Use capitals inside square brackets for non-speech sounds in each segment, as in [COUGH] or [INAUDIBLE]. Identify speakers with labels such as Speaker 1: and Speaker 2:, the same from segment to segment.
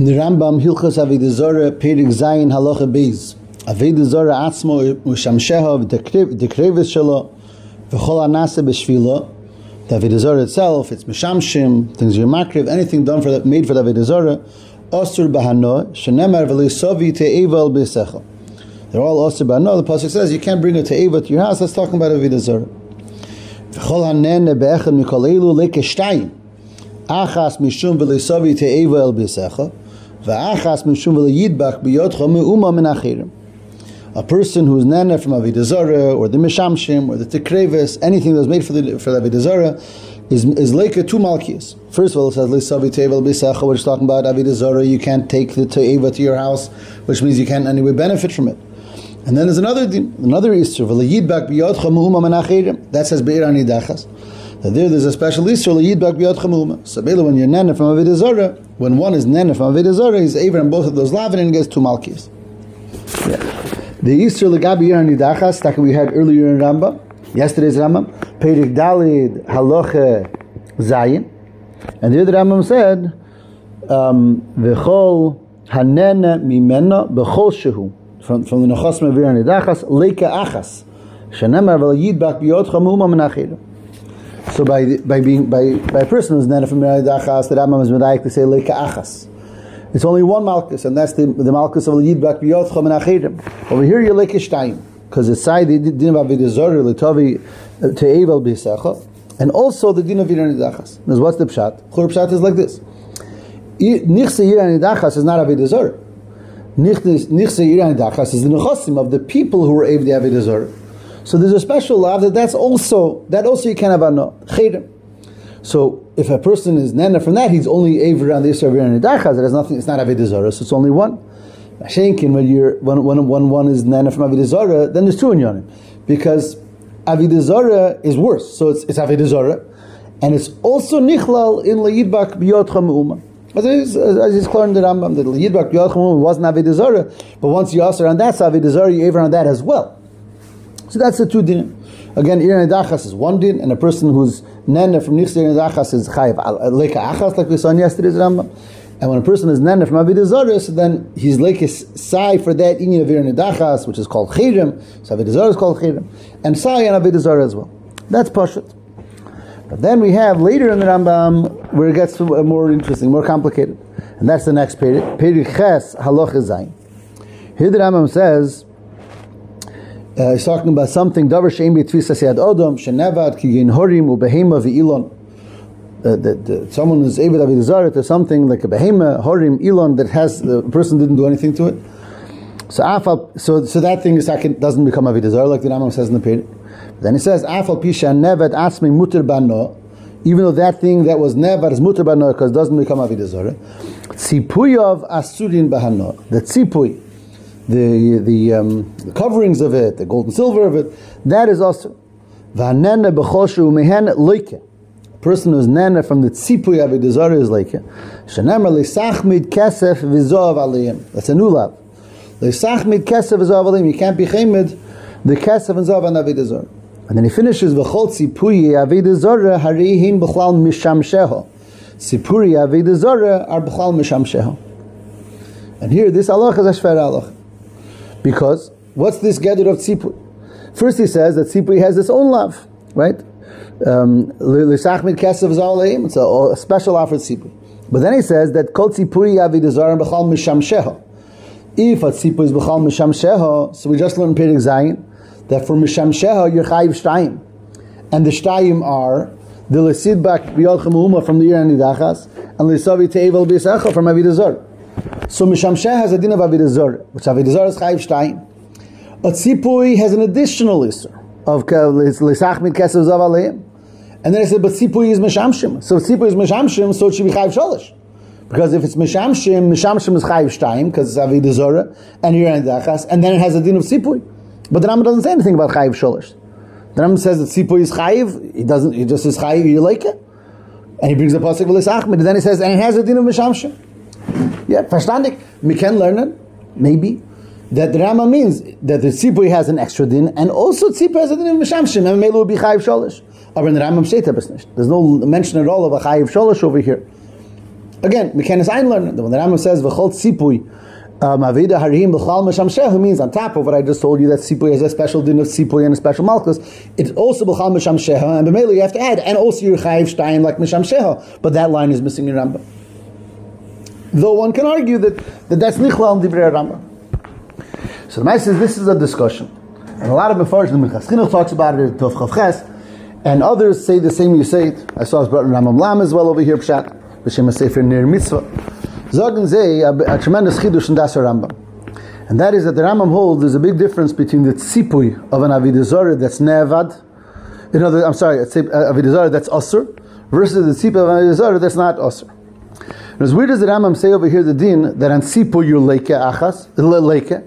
Speaker 1: In the Rambam Hilchos Avodah Zarah Perik Zayin Halacha Beis. Avodah Zarah Atzmo Ushamsheha V'Tekrevis Shelo V'Chol Anase B'Shvila The Avodah Zarah itself, it's Mishamshim, things you're makriv, anything done for the, made for the Avodah Zarah Osur Bahano Shenemar V'Leisovi Te'eval B'Sechel They're all Osur Bahano. The Pasuk says you can't bring it a Te'eva to your house. That's talking about Avodah Zarah V'Chol Hanene Be'echad Mikol Eilu Lekeshtayim Achas Mishum V'Leisovi Te'eval B'Sechel V'achas A person who's nana from Avodah Zarah or the Mishamshim or the Tekrevis, anything that was made for the for the Avodah Zarah, is is like two malkias. First of all, it says Lisavi Tevel Bisacha, which is talking about Avodah. You can't take the Te'eva to your house, which means you can't anyway benefit from it. And then there's another another Isser, v'leyidbach b'yotcha me'uma min achirim. That says Be'ir Anidachas there there's a special Isra Yidbak B'yad Chamuma. So when you're Nana from Avodah Zarah, when one is Nana from Avodah Zarah, he's Aver in both of those Lavin and gets two Malkis. Yeah. The Isra Legabi Yer Nidachas, that we had earlier in Rambam, yesterday's Rambam, Perik Dalid Haloche Zayin, and the other Rambam said, um, V'chol Hanena Mimena B'chol Shehu, from, from the Nechos Mevir Nidachas, Leika Achas, Shenemar V'al Yidbak B'yad Chamuma Menachirim. So by by being by by a person who's nana from Achas, the Rambam is medayik to say leika achas. It's only one malchus, and that's the the malchus of yidbak biyotcham and achirim. Over here you're leika shtayim because it's side the din of avidazor letovi uh, to evel bisecha, and also the din of yiranidachas. Now what's the pshat? Chur pshat is like this: nichse yiranidachas is not avidazor. Nichse yiranidachas is the nechosim of the people who were to avidazor. So there's a special love that that's also that also you can have a no So if a person is nana from that, he's only aver on the Yisrael and Nidachas. It has nothing. It's not avidazara. So it's only one. Shenkin when you're when when, when one is nana from avidazara, then there's two in yonim, because avidazara is worse. So it's it's avidazara, and it's also nichlal in layidbak biyot chamu'uma. As is, as is clear in the Rambam, that layidbak biyot chamu'uma wasn't avidazara, but once you ask on that, avidazara, you aver on that as well. So that's the two din. Again, Iran Dachas is one din, and a person who's nene from Nichse Iran Dachas is chayiv uh, leka achas, like we saw in yesterday's Rambam. And when a person is nene from Zoris, then he's like a sai for that inyan of Dachas, which is called chirim. So Zoris is called chirim, and sai and Zoris as well. That's pashut. But then we have later in the Rambam where it gets more interesting, more complicated, and that's the next period. Period Ches Zayin. Here the Rambam says. Uh, he's talking about something davar sheim b'tfisas yad odom shenevad ki horim ubehema v'ilon. That someone is able to be desired to something like a behema, horim, ilon that has the person didn't do anything to it. So afal, so so that thing is doesn't become a vidazar like the Rambam says in the period. Then he says afal pisha nevad asmi muter bano. Even though that thing that was never is muter bano because it doesn't become a vidazar. Tzipuyav asurin bahano. The tzipui the the, um, the, coverings of it, the gold and silver of it, that is also. V'hanena b'choshu mehen loike. Person who's nana from the tzipui avidazara is like Shenemar leisachmid kesef v'zov aliyim. That's a new love. Leisachmid kesef v'zov aliyim. You can't be chaymed the kesef and zov on avidazara. And then he finishes v'chol tzipui avidazara harihin b'chlal mishamsheho. Tzipuri avidazara are b'chlal mishamsheho. And here, this Allah is a shver Allah. Because what's this gather of tzipui? First, he says that tzipui has its own love, right? Um, it's a, special offer tzipui. But then he says that kol tzipui avidazar b'chal mishamsheho. If a tzipui is b'chal mishamsheho, so we just learned Perik Zayin that for mishamsheho you're chayiv shtayim, and the shtayim are the lesidbak b'yol chemuhuma from the year Nidachas and lesavi te'evel b'yisacha from avidazar. So Mishamsheh has a din of Avidazor, which Avidazor is Chayiv Shtayim. But Tzipui has an additional Isser of Lisach Mid Kesev Zav Aleim. And then I said, but Tzipui is Mishamshim. So Tzipui is Mishamshim, so it should be Chayiv Shalish. Because if it's Mishamshim, Mishamshim is Chayiv Shtayim, because it's Avidazor, and you're in Dachas, and then it has a din of Tzipui. But the Rambam doesn't say anything about Chayiv Shalish. The Rambam says that Tzipui is Chayiv, he doesn't, he just says Chayiv, you like it. And he brings the Pasuk of Lisach and then he says, and it has a din of Mishamshim. Yeah, verstandig. We can learn it, maybe, that the Rama means that the tzipui has an extra din, and also tzipui has a din in Mishamshim, and Melu be chayiv sholish. Aber in the Rambam steht das nicht. There's no mention at all of a chayiv sholish over here. Again, we Mekanis Einlerner, the one that Rambam says, V'chol tzipui, um, Avida Harim B'chal Meshamsheh, means on top of what I just told you that Sipui has a special din of Sipui and a special Malchus, it's also B'chal Meshamsheh, and B'mele you have to add, and also your Chayiv Shtayim like Meshamsheh, but that line is missing in Rambam. Though one can argue that, that that's Nichlal in Divrei Rambam. So the Master says this is a discussion. And a lot of Mefarsh, the Minchas talks about it, Tov Chav Ches, and others say the same you say it. I saw it's brought in Rambam Lam as well over here, Pshat, B'Shem Sefer Nir Mitzvah. Zogen Zeh, a, tremendous chidush in Das Rambam. And that is that the Rambam holds there's a big difference between the tzipui of an avidazor that's nevad, in other, I'm sorry, a avidazor that's usr, versus the tzipui of an avidazor that's not usr. And as weird as the Rambam say over here the din that an tzipui you leke achas, leke,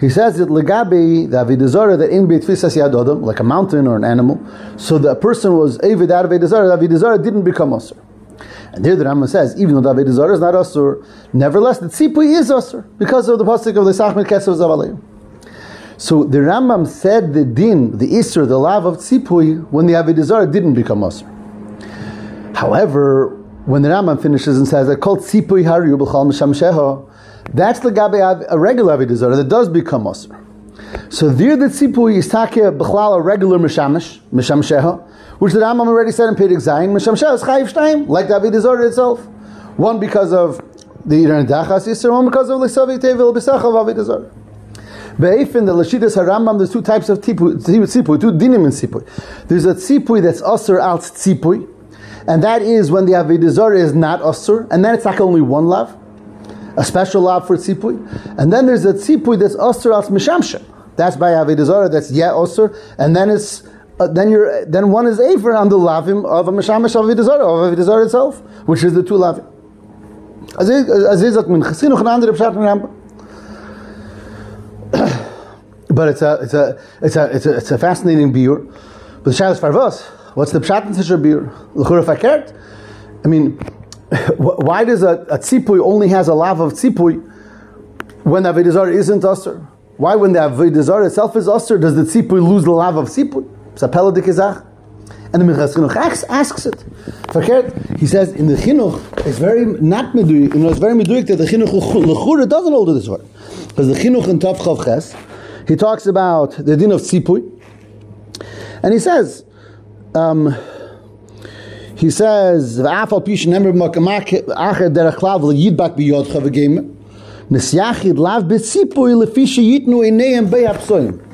Speaker 1: he says that legabe the avidazor that in beitfisas yadodam, like a mountain or an animal, so the person was avid out of avidazor, the avidazor didn't become usr. And there the Rambam says, even though David Zara is not Asur, nevertheless the Tzipui is Asur, because of the pasuk of the Sachmet Kesav Zavalei. So the Rambam said the din, the Isur, the love of Tzipui, when the Avedizar didn't become Asur. However, when the Rambam finishes and says that called Tzipui Haru B'chal that's the Gabe a regular Avedizar that does become Asur. So there the Tzipui is Takia B'chlal a regular Mishamish, Misham Sheho, which the Rambam already said in Pedig Zayin, Misham is Chayiv Shtayim, like David Azor itself. One because of the Iran Dachas Yisr, one because of Lisavi Tevil B'sach of David Be'efin, the Lashidas HaRambam, there's two types of tzipui, two dinim in tzipui. There's a tzipui that's asr al tzipui, and that is when the Avidazor is not asr, and then it's like only one love, a special love for tzipui. And then there's a tzipui that's asr al mishamshem. That's by Avidazor, that's yet asr, and then it's uh, then you're then one is aver on the lavim of a mashamash of of avidazara itself, which is the two lavim. [COUGHS] But it's a it's a it's a it's a, it's a fascinating biur. The shalos farvos. What's the pshat in biur? L'chura fakert. I mean, [LAUGHS] why does a, a tzipui only has a lav of tzipui when the avidazara isn't usher? Why, when the avidazara itself is usher, does the tzipui lose the lav of tzipui? Sapela de Kizach. And the Minchas Chinuch asks it. Verkehrt, he says in the Chinuch, it's very not meduyik, you know, it's very meduyik that the Chinuch Lechura doesn't hold to this word. Because the Chinuch in Tav Chav Ches, he talks about the din of Tzipui, and he says, um, he says, "V'afal pish nemer b'makamak acher derech klav liyidbak biyodcha v'geimer, nesyachid lav b'tzipui lefi sheyitnu eineim beyapsoyim."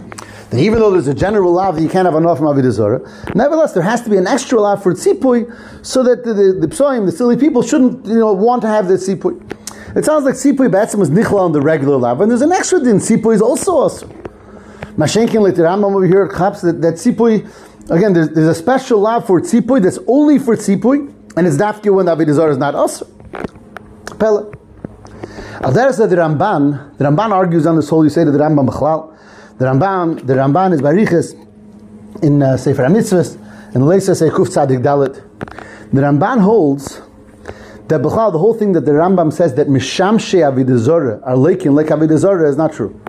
Speaker 1: that even though there's a general law that you can't have enough from Avidazora, nevertheless there has to be an extra law for tzipui so that the, the, the psoim, the silly people, shouldn't you know want to have the tzipui. It sounds like tzipui b'etzim was nichla on the regular law, and there's an extra din tzipui is also also. Mashenkin like the Rambam over here claps that, that tzipui, again, there's, there's a special law for tzipui that's only for tzipui, and it's dafki when the is not also. Pella. Al the Ramban, the Ramban argues on this whole, you say to the Rambam Bechlal, the Ramban, the Ramban is Barichas in uh, Sefer HaMitzvahs, and Leisa Seikuf Tzadik Dalit. The Ramban holds that Bechal, the whole thing that the Rambam says that Mishamshe Avidazora are lekin like Avidazora is not true.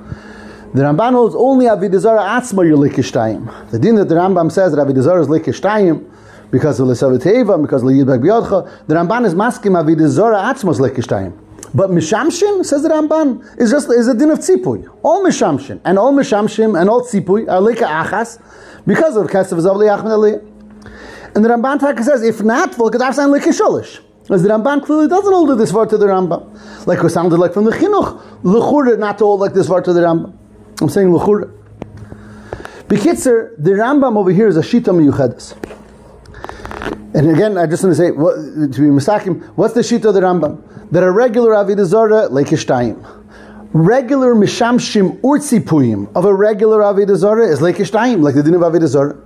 Speaker 1: The Ramban holds only Avidazora Atzma you're. The din that the Rambam says that Avidazora is lekishtayim because of Lesaviteva, because of Yidbek Biyodcha, the Ramban is masking Avidazora Atzma is lekishtayim. But Mishamshin, says the Ramban, is just is a din of tzipui. All Mishamshin and all Mishamshim and all tzipui are leka achas because of Kesav Zavli Achmed And the Ramban Taka says, if not, well, Kedav sound Sholish. As the Ramban clearly doesn't hold this word to the Rambam. Like it sounded like from the Chinuch. L'chura not to hold like this word to the Rambam. I'm saying L'chura. Bekitzer, the Rambam over here is a Shita Miyuchadis. And again, I just want to say, what, to be misakim, what's the Shita of the Rambam? that a regular Avidazara, like Ishtayim. Regular Mishamshim Urtzipuyim of a regular Avidazara is like Ishtayim, like the din of Avidazara.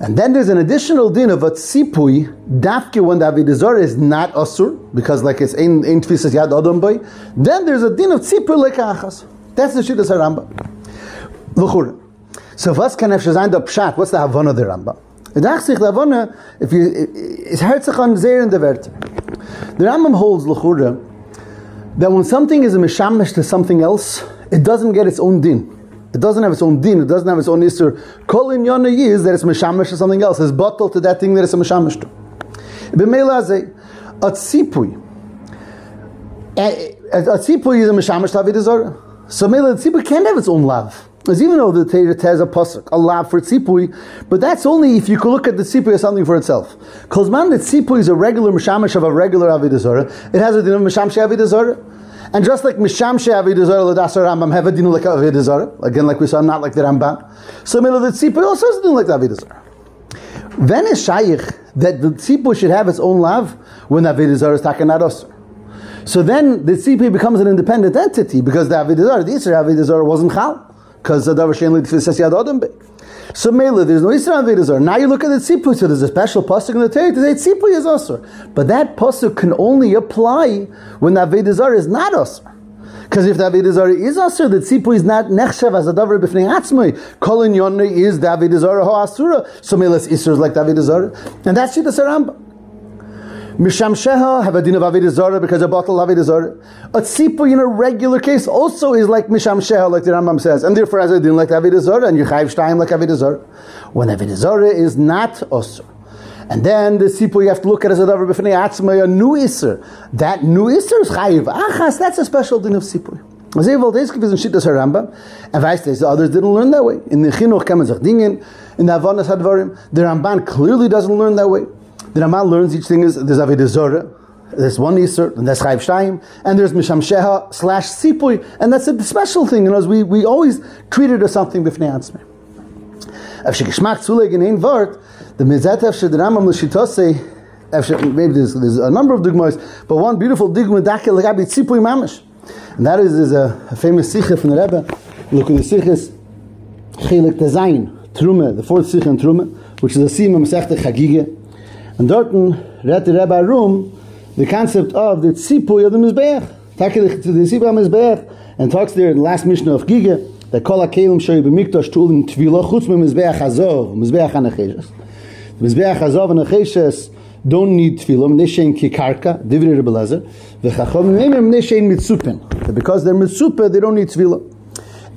Speaker 1: And then there's an additional din of a tzipui, dafke when the avidazor is not asur, because like it's in in tfisas yad adam boy. Then there's a din of tzipui like achas. That's the shittas Rambam. L'chur. So was can have sein der pshat? What's the havana of the Rambam? It sich the havana if you it's hurts sich an sehr in the wert. The Rambam holds l'chura that when something is a mishamish to something else, it doesn't get its own din. It doesn't have its own din. It doesn't have its own isur. Kol in yana is that it's mishamish to something else. It's bottled to that thing that it's a mishamish to. B'meila a tzipui a, is a mishamash lavid zara. So the tzipui can't have its own lav. Because even though the Torah tells a pasuk, a lav for tzipui, but that's only if you could look at the tzipui as something for itself. Because man, the tzipui is a regular mishamash of a regular avidazara. It has a din of mishamsh avidazara. And just like mishamsh avidazara l'dasar Rambam have a din like avidazara. Again, like we saw, not like the Rambam. So maybe the tzipui also has a din like the avidazara. Then is shaykh that the tzipui should have its own lav when avidazara is takanat So then the tzipui becomes an independent entity because the avidazara, the Isra avidazara wasn't chal because the shein l'tfisas yad adam So mele, there's no Isra Avedazar. Now you look at the tzipui, so there's a special pasuk in the Torah to say tzipui is asur. But that pasuk can only apply when the Avedazar is not asur. Because if the Avedazar is asur, the tzipui is not nechshav as a davar b'fnei atzmai. Kolin yonne is the Avedazar ho asura. So mele is Isra like the Avedazar. And that's the Saramba. Misham Sheha have a din of Zarah because a bottle of Avodah Zarah. A tzipur in a regular case also is like Misham Sheha, like the Rambam says, and therefore has a din like Zarah, and you chayv shtayim like Zarah. When Zarah is not osur. And then the tzipur you have to look at as a davar b'fnei atzmai, a new iser. That new iser is chayiv. Achas, that's a special din of tzipur. Was able to give us Shittas Rambam, and weißt the others didn't learn that way. In the Chinuch kann man sich in the Havanas Hadvarim, the Ramban clearly doesn't learn that way. The Ramban learns each thing is there's Avodah Zorah, there's one Isser, and there's Chayv Shtaim, and there's Misham Sheha slash Sipui, and that's a special thing. You know, we, we always it as something b'fnei atzmei. If she geschmack zuleg in ein Wort, the Mizet Efshe the Rambam l'shitose, maybe there's, there's a number of digmos, but one beautiful digma dakel legabi tzipui mamish. And that is, is a, a famous sikha from the Rebbe. Look at the sikhas, Chelik Tezayin, Trume, the fourth sikha in Trume, which is a sima Masechta Chagigah, and dort redt der Rebbe Rum the concept of the tzipui of the Mizbeach. Take to the tzipui of the Mizbeach and talks there in the last mission of Giga that kol ha-kelim shoy b'mikdash tulin tvila chutz me Mizbeach Hazov, Mizbeach ha-necheshes. Mizbeach Hazov and don't need tefillah, neshein kikarka, divrei Rebbe Lezer, v'chachom neimim neshein mitzupin. Because they're mitzupah, they don't need tefillah.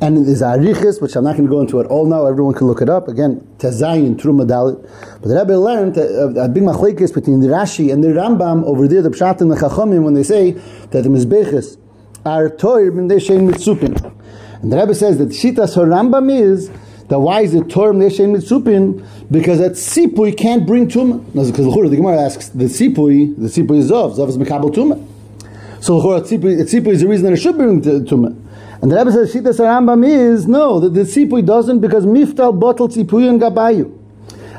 Speaker 1: And there's Arichis, which I'm not going to go into at all now. Everyone can look it up. Again, Tezayin, Truma Dalit. But the Rebbe learned a, a big machlekes between the Rashi and the Rambam over there, the Pshat and the Chachomim, when they say that the Mizbeches are toir b'ndeshein mitzupin. And the Rebbe says that Shitas Rambam is that why is it toir b'ndeshein mitzupin? Because that Sipui can't bring Tumah. Because the Gemara asks, the Sipui, the Sipui is Zov. Zov is Mekabel Tumah. So Tzipui is the reason that it should bring Tumah. And the Rebbe says, Shita Sarambam is, no, the, the tzipui doesn't because miftal bottle tzipui and gabayu.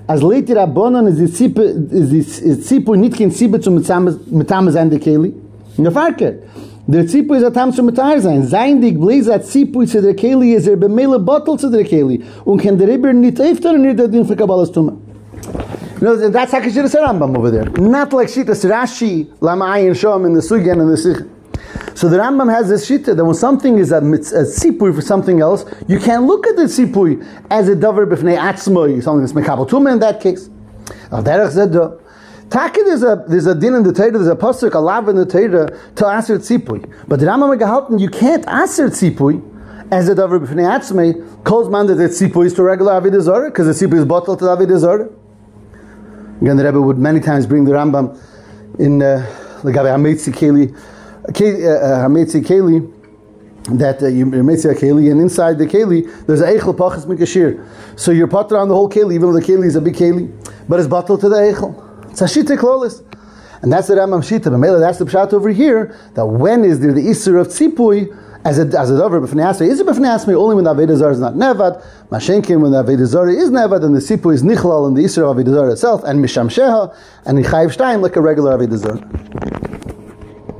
Speaker 1: As later Rabbonon is the the tzipui nitkin tzipui zu mitamaz and the keli. In the farker, the tzipui is a tam zu sein. Sein dig blaze at tzipui zu der keli is er bemele bottle zu der keli. Und kann der Rebbe nicht öfter nicht der din für Kabbalas tuma. You that's how Shita Sarambam over there. Not like Shita Rashi, Lama Ayin Shom in the Sugyan and the Sikh. So the Rambam has this shita that when something is a, a sipui for something else, you can't look at the sipui as a davar b'fnei atzmoi, something that's mekabel tuma in that case. Taka there's a there's a din in the Torah, there's a pasuk, a lav in the Torah to aser tzipui. But the Rambam gehalten, you can't aser tzipui as a davar b'fnei atzmei, calls man that the tzipui is to regular avidah because the tzipui is bottled to avidah. Again, the Rebbe would many times bring the Rambam in uh, Lagabe Hametzi Keli, Hametzi Keli, that uh, you Hametzi Keli, and inside the Keli, there's a Eichel Pachas Mikashir. So you're potter on the whole Keli, even though the Keli is a big Keli, but it's bottled to the Eichel. It's a Shita Klolis. And that's the Rambam Shita. But that's the Pshat over here, that when is there the Isser of Tzipui, as a as a dover b'fnei. Is it b'fnei only when the avodah zarah is not nevad? Mashenkin when the zarah is nevad and the sipu is nichlal and the isra of avodah zarah itself and misham sheha and chayiv shtayim like a regular avodah zarah.